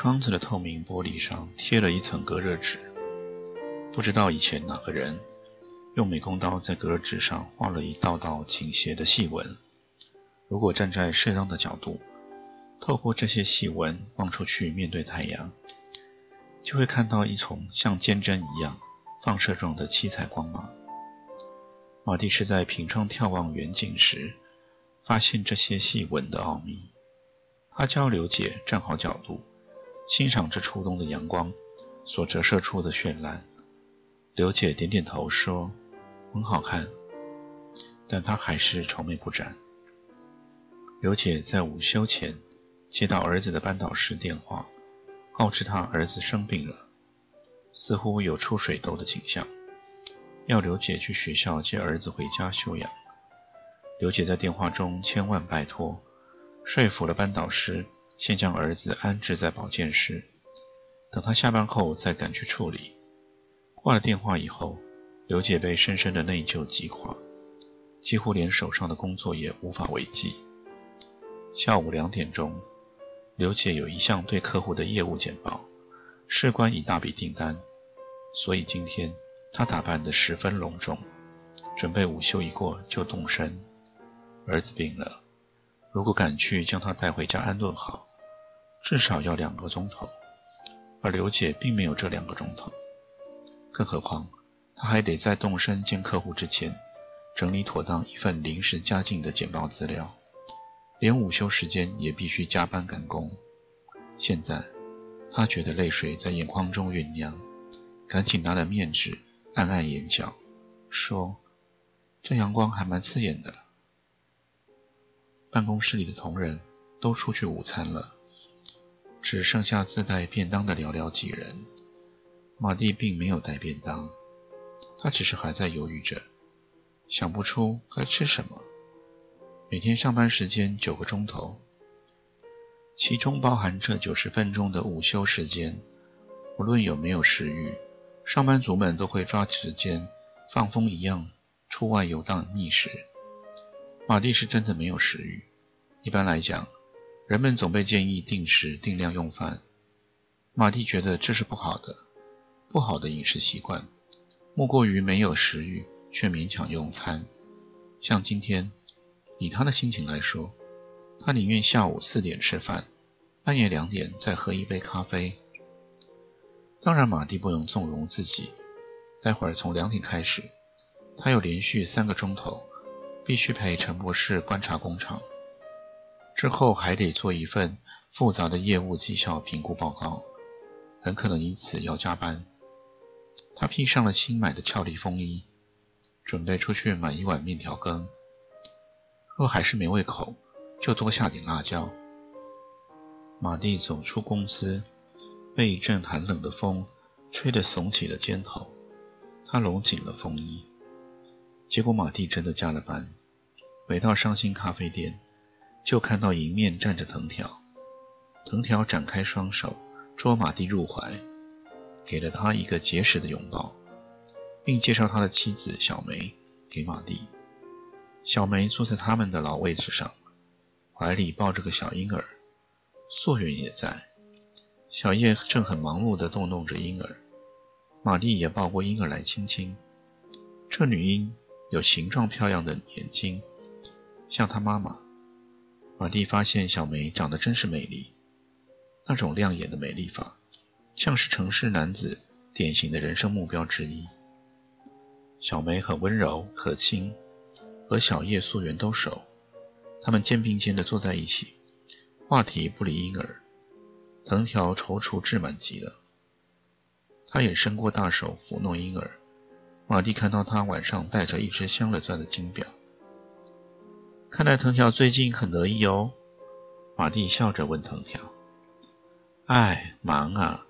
窗子的透明玻璃上贴了一层隔热纸，不知道以前哪个人用美工刀在隔热纸上画了一道道倾斜的细纹。如果站在适当的角度，透过这些细纹望出去，面对太阳，就会看到一丛像尖针一样放射状的七彩光芒。马蒂是在凭窗眺望远景时，发现这些细纹的奥秘。他教刘姐站好角度。欣赏着初冬的阳光所折射出的绚烂，刘姐点点头说：“很好看。”但她还是愁眉不展。刘姐在午休前接到儿子的班导师电话，告知他儿子生病了，似乎有出水痘的倾向，要刘姐去学校接儿子回家休养。刘姐在电话中千万拜托，说服了班导师。先将儿子安置在保健室，等他下班后再赶去处理。挂了电话以后，刘姐被深深的内疚击垮，几乎连手上的工作也无法为继。下午两点钟，刘姐有一项对客户的业务简报，事关一大笔订单，所以今天她打扮得十分隆重，准备午休一过就动身。儿子病了，如果赶去将他带回家安顿好。至少要两个钟头，而刘姐并没有这两个钟头。更何况，她还得在动身见客户之前，整理妥当一份临时加进的简报资料，连午休时间也必须加班赶工。现在，她觉得泪水在眼眶中酝酿，赶紧拿了面纸按按眼角，说：“这阳光还蛮刺眼的。”办公室里的同仁都出去午餐了。只剩下自带便当的寥寥几人。马蒂并没有带便当，他只是还在犹豫着，想不出该吃什么。每天上班时间九个钟头，其中包含这九十分钟的午休时间。无论有没有食欲，上班族们都会抓时间放风一样出外游荡觅食。马蒂是真的没有食欲。一般来讲。人们总被建议定时定量用饭，马蒂觉得这是不好的，不好的饮食习惯，莫过于没有食欲却勉强用餐。像今天，以他的心情来说，他宁愿下午四点吃饭，半夜两点再喝一杯咖啡。当然，马蒂不能纵容自己，待会儿从两点开始，他有连续三个钟头必须陪陈博士观察工厂。之后还得做一份复杂的业务绩效评估报告，很可能因此要加班。他披上了新买的俏丽风衣，准备出去买一碗面条羹。若还是没胃口，就多下点辣椒。马蒂走出公司，被一阵寒冷的风吹得耸起了肩头，他拢紧了风衣。结果马蒂真的加了班，回到伤心咖啡店。就看到迎面站着藤条，藤条展开双手捉马蒂入怀，给了他一个结实的拥抱，并介绍他的妻子小梅给马蒂。小梅坐在他们的老位置上，怀里抱着个小婴儿，素云也在。小叶正很忙碌地动弄着婴儿，马蒂也抱过婴儿来亲亲。这女婴有形状漂亮的眼睛，像她妈妈。马蒂发现小梅长得真是美丽，那种亮眼的美丽法，像是城市男子典型的人生目标之一。小梅很温柔可亲，和小叶、素媛都熟，他们肩并肩地坐在一起，话题不离婴儿。藤条踌躇志满极了，他也伸过大手抚弄婴儿。马蒂看到他晚上戴着一只镶了钻的金表。看来藤条最近很得意哦，马蒂笑着问藤条：“哎，忙啊，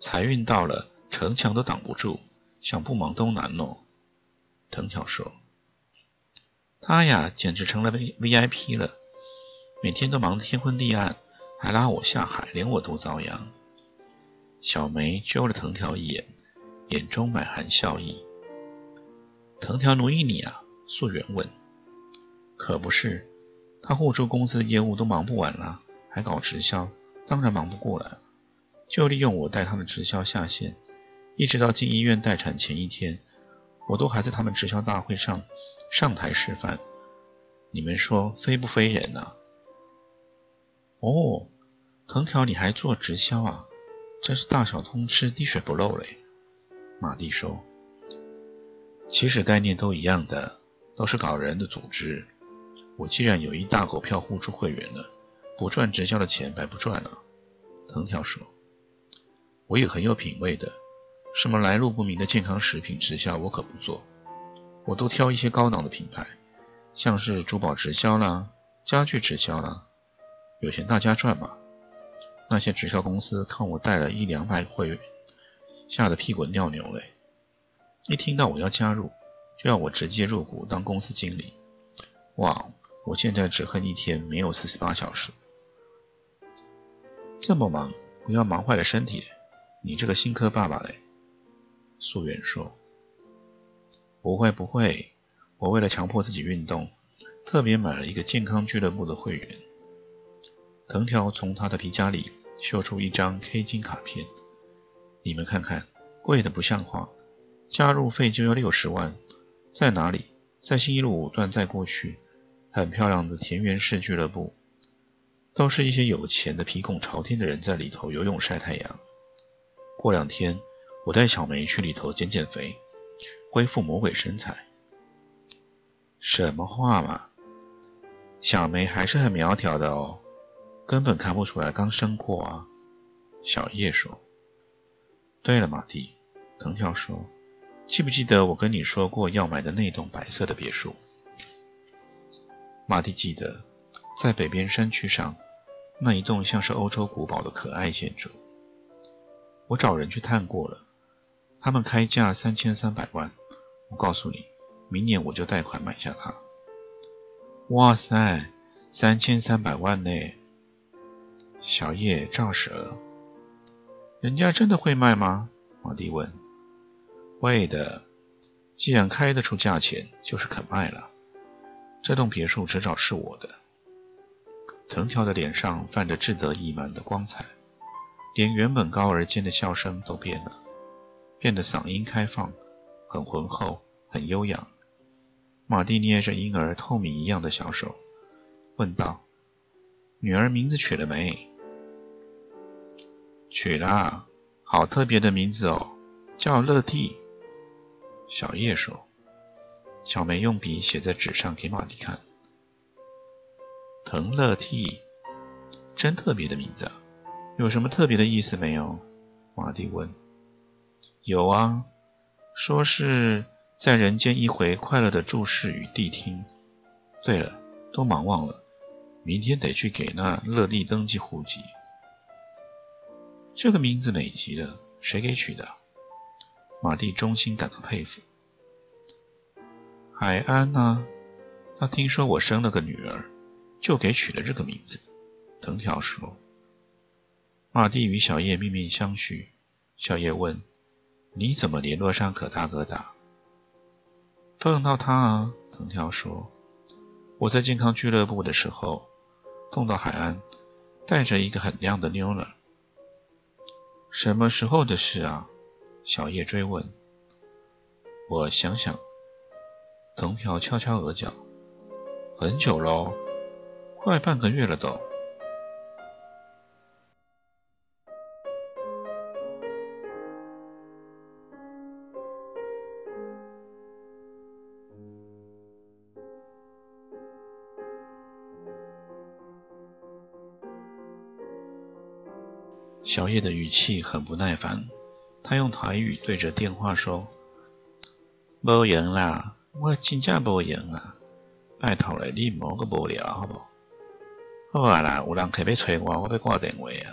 财运到了城墙都挡不住，想不忙都难哦。藤条说：“他呀，简直成了 V V I P 了，每天都忙得天昏地暗，还拉我下海，连我都遭殃。”小梅揪了藤条一眼，眼中满含笑意。藤条奴役你啊？素媛问。可不是，他互助公司的业务都忙不完了，还搞直销，当然忙不过来。就利用我带他的直销下线，一直到进医院待产前一天。我都还在他们直销大会上上台示范，你们说非不非人呢？哦，藤条，你还做直销啊？真是大小通吃，滴水不漏嘞。马蒂说：“其实概念都一样的，都是搞人的组织。我既然有一大股票互助会员了，不赚直销的钱白不赚了。”藤条说：“我也很有品味的。”什么来路不明的健康食品直销我可不做，我都挑一些高档的品牌，像是珠宝直销啦、家具直销啦，有钱大家赚嘛。那些直销公司看我带了一两百会员，吓得屁滚尿流嘞！一听到我要加入，就要我直接入股当公司经理。哇，我现在只恨一天没有四十八小时，这么忙，不要忙坏了身体。你这个新科爸爸嘞！素媛说：“不会不会，我为了强迫自己运动，特别买了一个健康俱乐部的会员。”藤条从他的皮夹里秀出一张 K 金卡片，你们看看，贵的不像话，加入费就要六十万，在哪里？在新一路五段再过去，很漂亮的田园式俱乐部，都是一些有钱的皮孔朝天的人在里头游泳晒太阳。过两天。我带小梅去里头减减肥，恢复魔鬼身材。什么话嘛！小梅还是很苗条的哦，根本看不出来刚生过啊。小叶说：“对了，马蒂。”藤条说：“记不记得我跟你说过要买的那栋白色的别墅？”马蒂记得，在北边山区上，那一栋像是欧洲古堡的可爱建筑。我找人去探过了。他们开价三千三百万，我告诉你，明年我就贷款买下它。哇塞，三千三百万呢！小叶炸舌了。人家真的会卖吗？马蒂问。会的，既然开得出价钱，就是肯卖了。这栋别墅迟早是我的。藤条的脸上泛着志得意满的光彩，连原本高而尖的笑声都变了。变得嗓音开放，很浑厚，很悠扬。马蒂捏着婴儿透明一样的小手，问道：“女儿名字取了没？”“取了，好特别的名字哦，叫乐蒂。”小叶说。小梅用笔写在纸上给马蒂看：“藤乐蒂，真特别的名字，有什么特别的意思没有？”马蒂问。有啊，说是在人间一回快乐的注视与谛听。对了，都忙忘了，明天得去给那乐蒂登记户籍。这个名字美极了，谁给取的？马蒂衷心感到佩服。海安啊，他听说我生了个女儿，就给取了这个名字。藤条说。马蒂与小叶面面相觑，小叶问。你怎么联络上可大哥的？碰到他啊，藤条说：“我在健康俱乐部的时候碰到海安，带着一个很靓的妞呢。”什么时候的事啊？小叶追问。我想想，藤条敲敲额角：“很久喽，快半个月了都。”小叶的语气很不耐烦，他用台语对着电话说：“没人啦，我真正无用啊！拜托了，你莫个无聊好不？好啊啦，有人特别催我，我要挂电话啊。”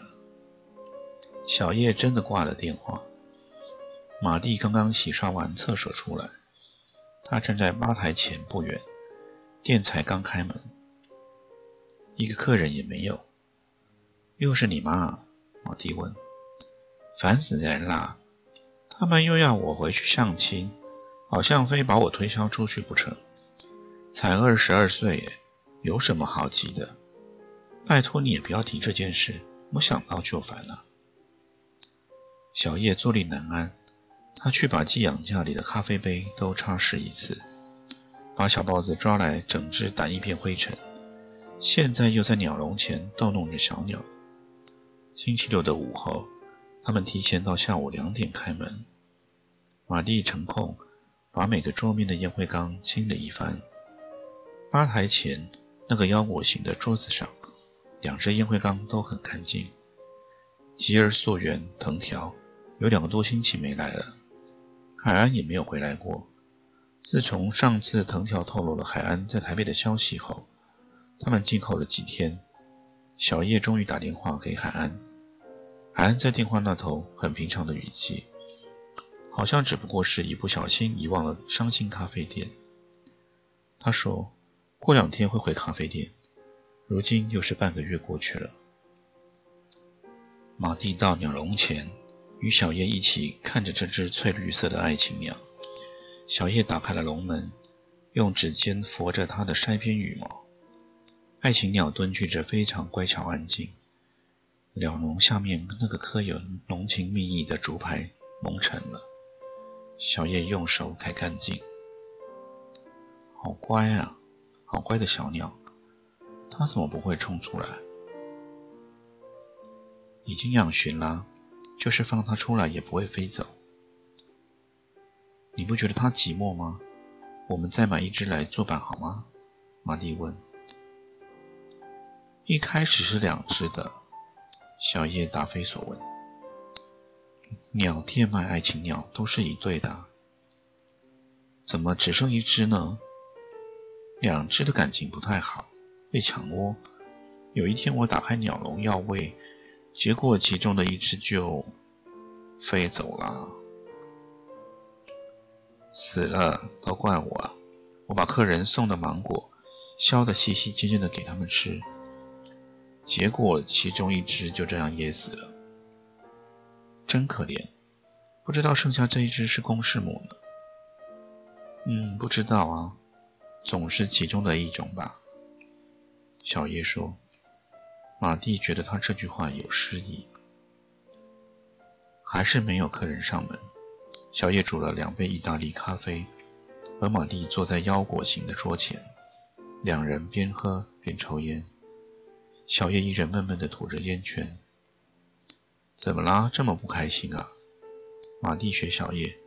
小叶真的挂了电话。马蒂刚刚洗刷完厕所出来，他站在吧台前不远，店才刚开门，一个客人也没有。又是你妈？马蒂问。烦死人啦！他们又要我回去相亲，好像非把我推销出去不成。才二十二岁，有什么好急的？拜托你也不要提这件事，我想到就烦了。小叶坐立难安。他去把寄养架里的咖啡杯都擦拭一次，把小豹子抓来整只掸一片灰尘，现在又在鸟笼前逗弄着小鸟。星期六的午后，他们提前到下午两点开门。玛丽成空，把每个桌面的烟灰缸清理一番。吧台前那个腰果形的桌子上，两只烟灰缸都很干净。吉尔溯源藤条有两个多星期没来了。海安也没有回来过。自从上次藤条透露了海安在台北的消息后，他们静候了几天。小叶终于打电话给海安，海安在电话那头很平常的语气，好像只不过是一不小心遗忘了伤心咖啡店。他说过两天会回咖啡店。如今又是半个月过去了。马蒂到鸟笼前。与小叶一起看着这只翠绿色的爱情鸟。小叶打开了笼门，用指尖拂着它的筛边羽毛。爱情鸟蹲踞着，非常乖巧安静。鸟笼下面那个刻有浓情蜜意的竹排蒙尘了。小叶用手开干净。好乖啊，好乖的小鸟。它怎么不会冲出来？已经养驯了。就是放它出来也不会飞走。你不觉得它寂寞吗？我们再买一只来作伴好吗？玛丽问。一开始是两只的，小叶答非所问。鸟店卖爱情鸟都是一对的，怎么只剩一只呢？两只的感情不太好，被抢窝。有一天我打开鸟笼要喂。结果其中的一只就飞走了，死了都怪我！我把客人送的芒果削得细细尖尖的给他们吃，结果其中一只就这样噎死了，真可怜！不知道剩下这一只是公是母呢？嗯，不知道啊，总是其中的一种吧。小叶说。马蒂觉得他这句话有诗意，还是没有客人上门。小叶煮了两杯意大利咖啡，而马蒂坐在腰果形的桌前，两人边喝边抽烟。小叶一人闷闷地吐着烟圈。怎么啦？这么不开心啊？马蒂学小叶，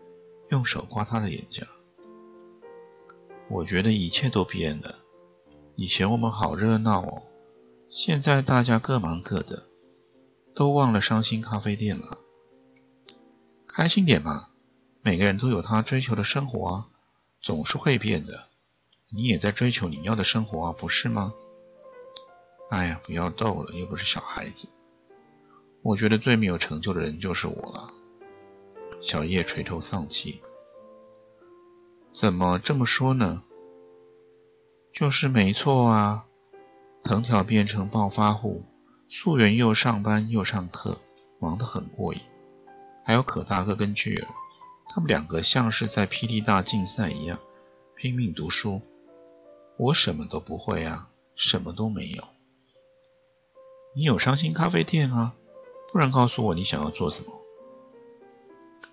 用手刮他的眼颊。我觉得一切都变了。以前我们好热闹哦。现在大家各忙各的，都忘了伤心咖啡店了。开心点嘛，每个人都有他追求的生活啊，总是会变的。你也在追求你要的生活啊，不是吗？哎呀，不要逗了，又不是小孩子。我觉得最没有成就的人就是我了。小叶垂头丧气。怎么这么说呢？就是没错啊。藤条变成暴发户，素媛又上班又上课，忙得很过瘾。还有可大哥跟巨儿，他们两个像是在霹雳大竞赛一样，拼命读书。我什么都不会啊，什么都没有。你有伤心咖啡店啊？不然告诉我你想要做什么。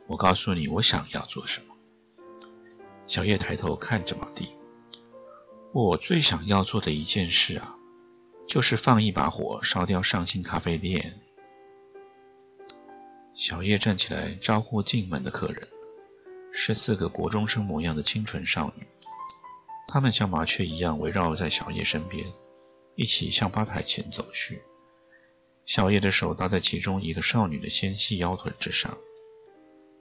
我告诉你我想要做什么。小叶抬头看着马蒂，我最想要做的一件事啊。就是放一把火，烧掉上新咖啡店。小叶站起来招呼进门的客人，是四个国中生模样的清纯少女。她们像麻雀一样围绕在小叶身边，一起向吧台前走去。小叶的手搭在其中一个少女的纤细腰腿之上。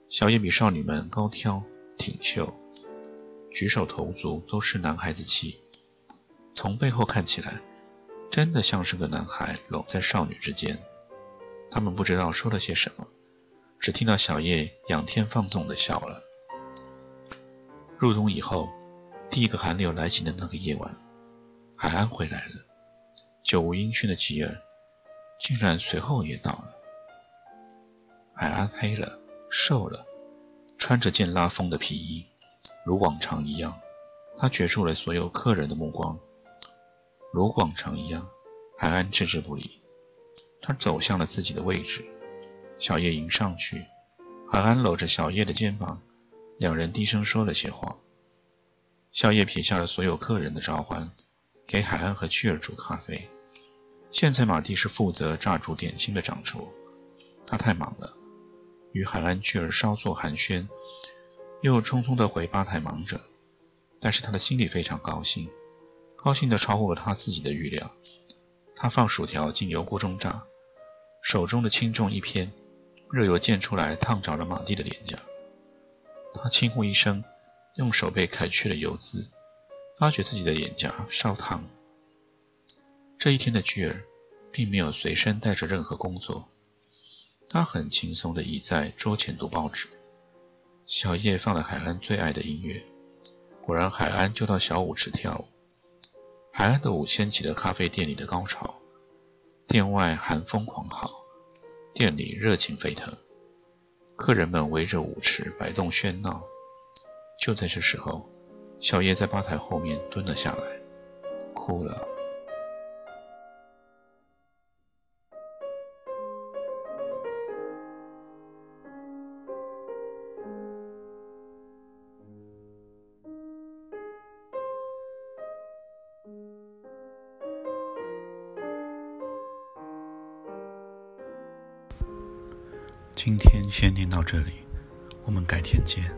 小叶比少女们高挑挺秀，举手投足都是男孩子气。从背后看起来。真的像是个男孩搂在少女之间，他们不知道说了些什么，只听到小叶仰天放纵的笑了。入冬以后，第一个寒流来袭的那个夜晚，海安回来了，久无音讯的吉尔竟然随后也到了。海安黑了，瘦了，穿着件拉风的皮衣，如往常一样，他攫住了所有客人的目光。如往常一样，海安置之不理。他走向了自己的位置，小叶迎上去，海安搂着小叶的肩膀，两人低声说了些话。小叶撇下了所有客人的召唤，给海安和雀儿煮咖啡。现在马蒂是负责炸煮点心的掌厨，他太忙了，与海安、去儿稍作寒暄，又匆匆地回吧台忙着。但是他的心里非常高兴。高兴的超乎了他自己的预料。他放薯条进油锅中炸，手中的轻重一偏，热油溅出来，烫着了马蒂的脸颊。他轻呼一声，用手背揩去了油渍，发觉自己的脸颊烧烫。这一天的巨儿并没有随身带着任何工作，他很轻松地倚在桌前读报纸。小叶放了海安最爱的音乐，果然海安就到小舞池跳舞。海岸的舞掀起了咖啡店里的高潮，店外寒风狂嚎，店里热情沸腾，客人们围着舞池摆动喧闹。就在这时候，小叶在吧台后面蹲了下来，哭了。今天先念到这里，我们改天见。